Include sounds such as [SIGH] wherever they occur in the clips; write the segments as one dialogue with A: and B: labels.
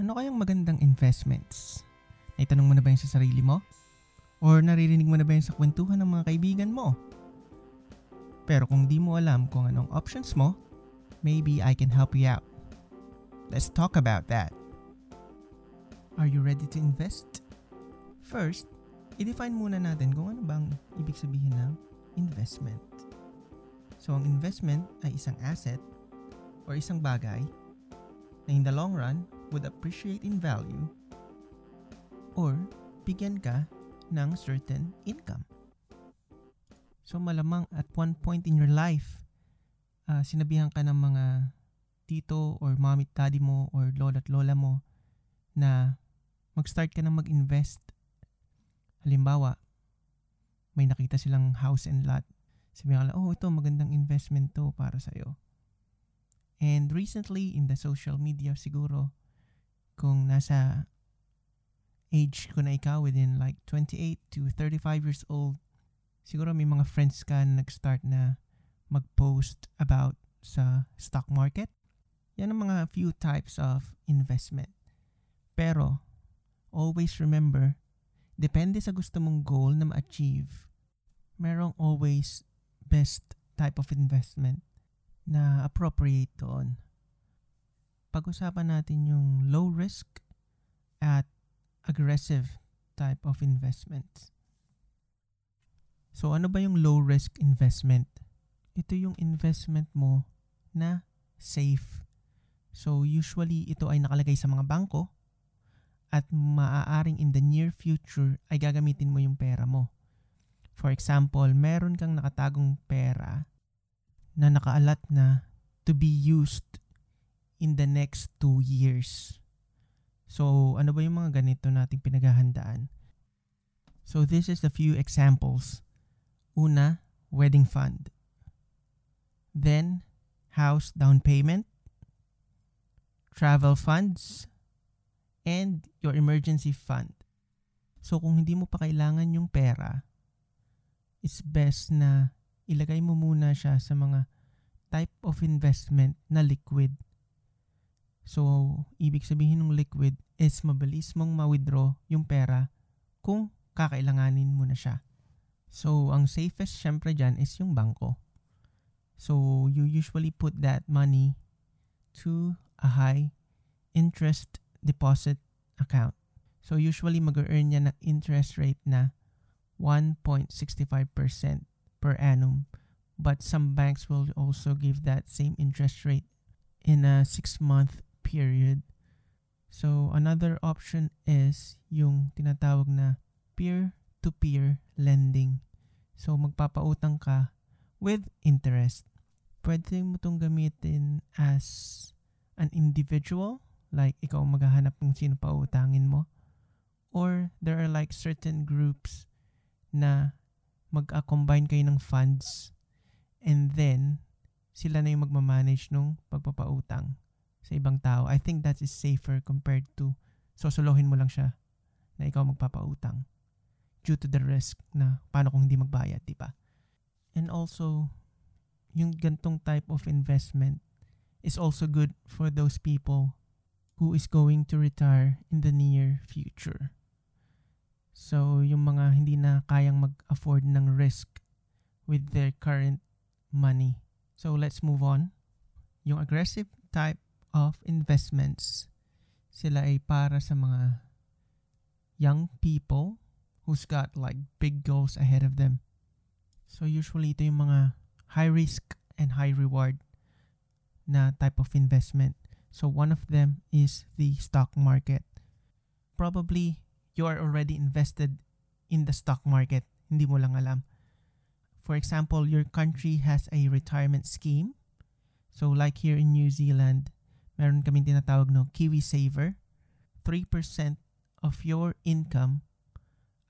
A: Ano kayang magandang investments? Naitanong mo na ba yan sa sarili mo? Or naririnig mo na ba yan sa kwentuhan ng mga kaibigan mo? Pero kung di mo alam kung anong options mo, maybe I can help you out. Let's talk about that. Are you ready to invest? First, i-define muna natin kung ano bang ibig sabihin ng investment. So, ang investment ay isang asset or isang bagay na in the long run would appreciate in value or bigyan ka ng certain income. So malamang at one point in your life, uh, sinabihan ka ng mga tito or mommy daddy mo or lola at lola mo na mag-start ka na mag-invest. Halimbawa, may nakita silang house and lot. Sabihan ka oh ito magandang investment to para sa'yo. And recently in the social media siguro, kung nasa age ko na ikaw within like 28 to 35 years old, siguro may mga friends ka na nag-start na mag-post about sa stock market. Yan ang mga few types of investment. Pero, always remember, depende sa gusto mong goal na ma-achieve, merong always best type of investment na appropriate doon pag-usapan natin yung low risk at aggressive type of investments. So ano ba yung low risk investment? Ito yung investment mo na safe. So usually ito ay nakalagay sa mga bangko at maaaring in the near future ay gagamitin mo yung pera mo. For example, meron kang nakatagong pera na nakaalat na to be used in the next two years. So, ano ba yung mga ganito nating pinaghahandaan? So, this is a few examples. Una, wedding fund. Then, house down payment, travel funds, and your emergency fund. So, kung hindi mo pa kailangan yung pera, it's best na ilagay mo muna siya sa mga type of investment na liquid So, ibig sabihin ng liquid is mabilis mong ma-withdraw yung pera kung kakailanganin mo na siya. So, ang safest syempre dyan is yung bangko. So, you usually put that money to a high interest deposit account. So, usually mag-earn niya ng interest rate na 1.65% per annum. But some banks will also give that same interest rate in a 6-month period. So, another option is yung tinatawag na peer-to-peer lending. So, magpapautang ka with interest. Pwede mo itong gamitin as an individual, like ikaw maghahanap kung sino pautangin mo. Or there are like certain groups na mag-combine kayo ng funds and then sila na yung magmamanage nung pagpapautang sa ibang tao, I think that is safer compared to sosolohin mo lang siya na ikaw magpapautang due to the risk na paano kung hindi magbayad, di ba? And also, yung gantong type of investment is also good for those people who is going to retire in the near future. So, yung mga hindi na kayang mag-afford ng risk with their current money. So, let's move on. Yung aggressive type of investments. Sila ay para sa mga young people who's got like big goals ahead of them. So usually ito yung mga high risk and high reward na type of investment. So one of them is the stock market. Probably you are already invested in the stock market. Hindi mo lang alam. For example, your country has a retirement scheme. So like here in New Zealand, meron kaming tinatawag no Kiwi Saver. 3% of your income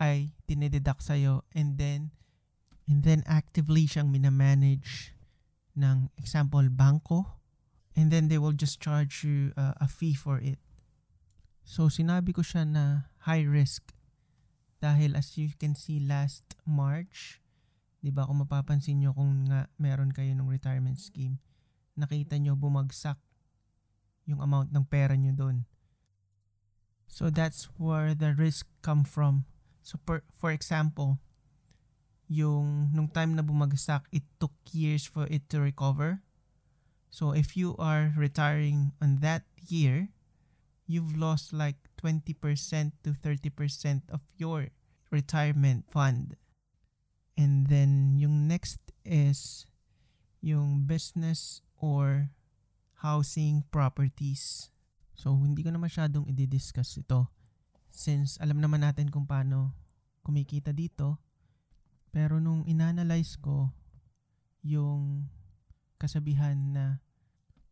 A: ay dinededuct sa'yo and then and then actively siyang minamanage ng example banko and then they will just charge you uh, a fee for it. So sinabi ko siya na high risk dahil as you can see last March, 'di ba kung mapapansin niyo kung nga meron kayo ng retirement scheme, nakita niyo bumagsak yung amount ng pera nyo doon. So that's where the risk come from. So per, for example, yung nung time na bumagsak, it took years for it to recover. So if you are retiring on that year, you've lost like 20% to 30% of your retirement fund. And then yung next is yung business or housing properties. So hindi ko na masyadong i-discuss ito since alam naman natin kung paano kumikita dito pero nung inanalyze ko yung kasabihan na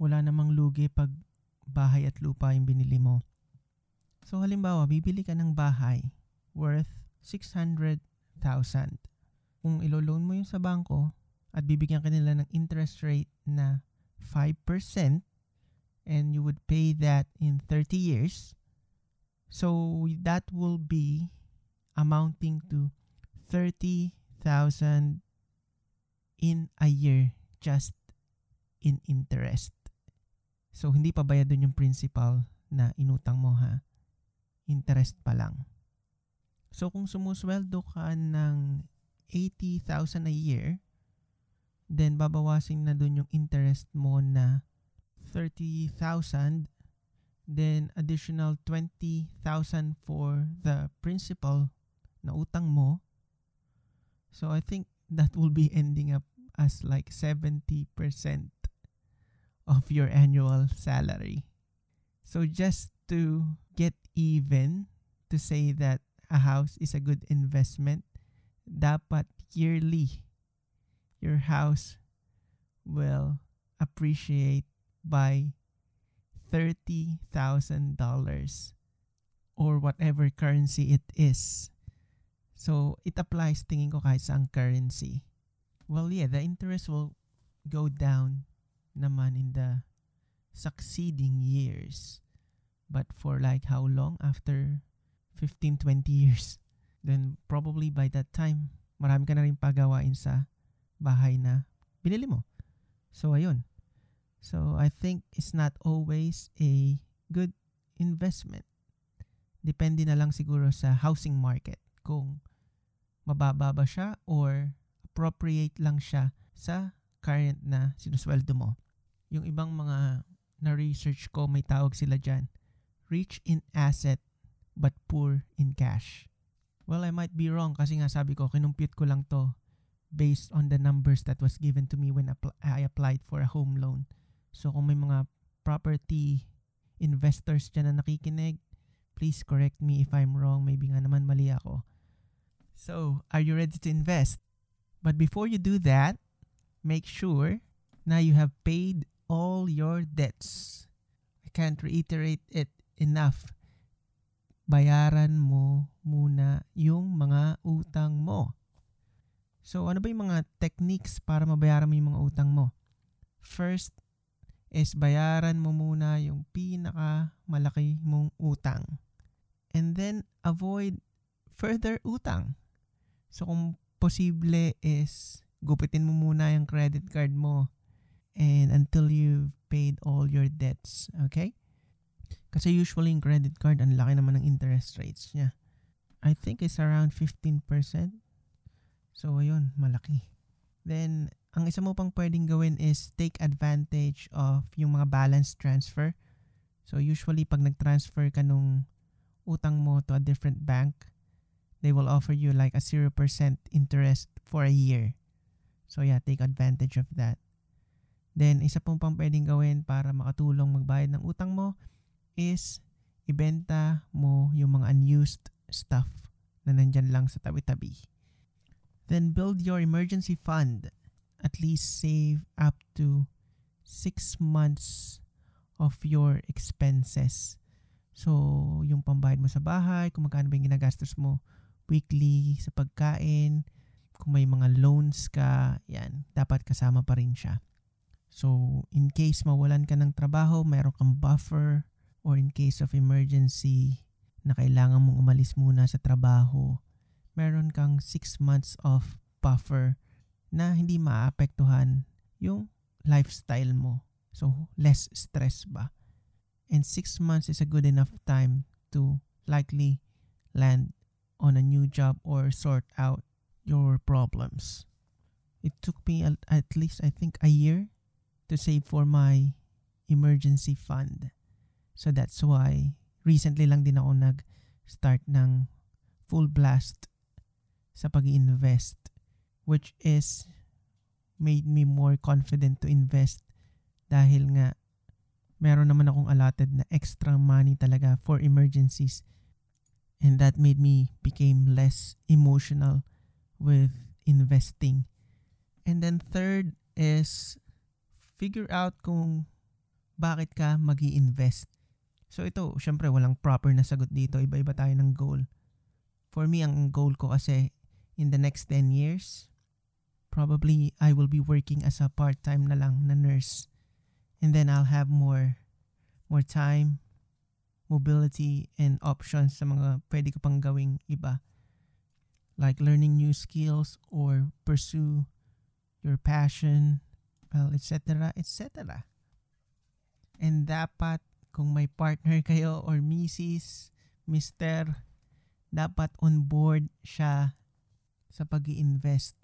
A: wala namang lugi pag bahay at lupa yung binili mo. So halimbawa, bibili ka ng bahay worth 600,000. Kung ilo-loan mo yun sa bangko at bibigyan ka nila ng interest rate na 5% and you would pay that in 30 years, so that will be amounting to 30 thousand in a year just in interest. So, hindi pa bayad dun yung principal na inutang mo ha. Interest pa lang. So, kung sumusweldo ka ng 80,000 a year, then babawasin na dun yung interest mo na 30,000, then additional 20,000 for the principal na utang mo, So I think that will be ending up as like 70% of your annual salary. So just to get even to say that a house is a good investment, dapat yearly your house will appreciate by $30,000 or whatever currency it is. So, it applies tingin ko kahit sa currency. Well, yeah, the interest will go down naman in the succeeding years. But for like how long? After 15, 20 years. Then probably by that time, marami ka na rin pagawain sa bahay na binili mo. So, ayun. So, I think it's not always a good investment. Depende na lang siguro sa housing market kung mababa ba siya or appropriate lang siya sa current na sinusweldo mo. Yung ibang mga na-research ko, may tawag sila dyan. Rich in asset but poor in cash. Well, I might be wrong kasi nga sabi ko, kinumpute ko lang to based on the numbers that was given to me when I applied for a home loan. So kung may mga property investors dyan na nakikinig, please correct me if I'm wrong. Maybe nga naman mali ako. So, are you ready to invest? But before you do that, make sure na you have paid all your debts. I can't reiterate it enough. Bayaran mo muna yung mga utang mo. So, ano ba yung mga techniques para mabayaran mo yung mga utang mo? First is bayaran mo muna yung pinaka malaki mong utang. And then, avoid further utang. So kung posible is gupitin mo muna yung credit card mo and until you've paid all your debts. Okay? Kasi usually yung credit card, ang laki naman ng interest rates niya. I think it's around 15%. So ayun, malaki. Then, ang isa mo pang pwedeng gawin is take advantage of yung mga balance transfer. So usually pag nag-transfer ka nung utang mo to a different bank, they will offer you like a 0% interest for a year. So yeah, take advantage of that. Then, isa pong pang pwedeng gawin para makatulong magbayad ng utang mo is ibenta mo yung mga unused stuff na nandyan lang sa tabi-tabi. Then, build your emergency fund. At least save up to 6 months of your expenses. So, yung pambayad mo sa bahay, kung magkano ba yung ginagastos mo weekly sa pagkain, kung may mga loans ka, yan, dapat kasama pa rin siya. So, in case mawalan ka ng trabaho, mayroon kang buffer or in case of emergency na kailangan mong umalis muna sa trabaho, meron kang 6 months of buffer na hindi maapektuhan yung lifestyle mo. So, less stress ba? And 6 months is a good enough time to likely land on a new job or sort out your problems. It took me at, least, I think, a year to save for my emergency fund. So that's why recently lang din ako nag-start ng full blast sa pag invest which is made me more confident to invest dahil nga meron naman akong allotted na extra money talaga for emergencies and that made me became less emotional with investing. And then third is figure out kung bakit ka mag invest So ito, syempre walang proper na sagot dito. Iba-iba tayo ng goal. For me, ang goal ko kasi in the next 10 years, probably I will be working as a part-time na lang na nurse. And then I'll have more more time, mobility, and options sa mga pwede ko pang gawing iba. Like learning new skills or pursue your passion, well, etc., etc. And dapat kung may partner [LAUGHS] kayo or misis, mister, dapat on board siya sa pag invest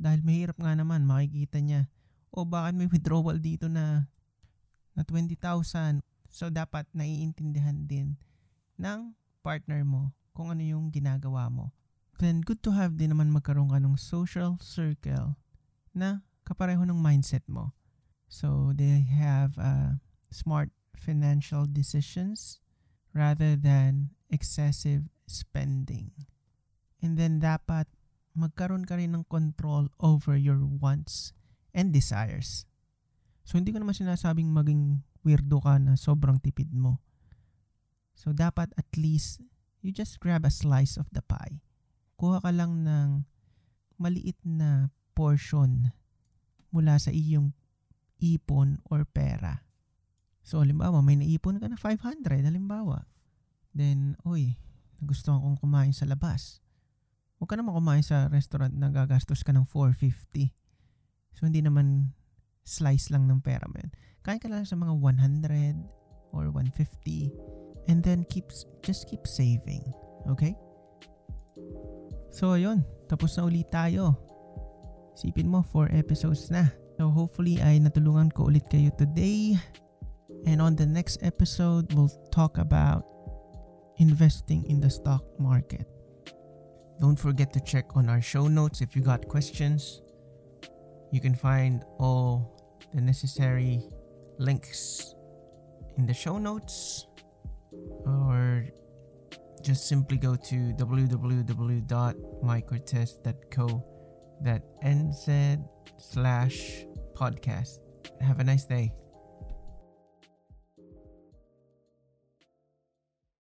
A: Dahil mahirap nga naman, makikita niya, o oh, bakit may [LAUGHS] withdrawal dito na, na 20,000. So dapat naiintindihan din ng partner mo kung ano yung ginagawa mo. Then good to have din naman magkaroon ka ng social circle na kapareho ng mindset mo. So they have a smart financial decisions rather than excessive spending. And then dapat magkaroon ka rin ng control over your wants and desires. So hindi ko naman sinasabing maging weirdo ka na sobrang tipid mo. So dapat at least you just grab a slice of the pie. Kuha ka lang ng maliit na portion mula sa iyong ipon or pera. So, halimbawa, may naipon ka na 500, halimbawa. Then, oy, nagustuhan kong kumain sa labas. Huwag ka naman kumain sa restaurant na gagastos ka ng 450. So, hindi naman slice lang ng pera mo yun. Kain ka lang sa mga 100 or 150 and then keeps just keep saving. Okay? So, ayun. Tapos na ulit tayo. Sipin mo, 4 episodes na. So, hopefully ay natulungan ko ulit kayo today. And on the next episode, we'll talk about investing in the stock market. Don't forget to check on our show notes if you got questions. You can find all the necessary links in the show notes or just simply go to www.mycortez.co.nz slash podcast. Have a nice day.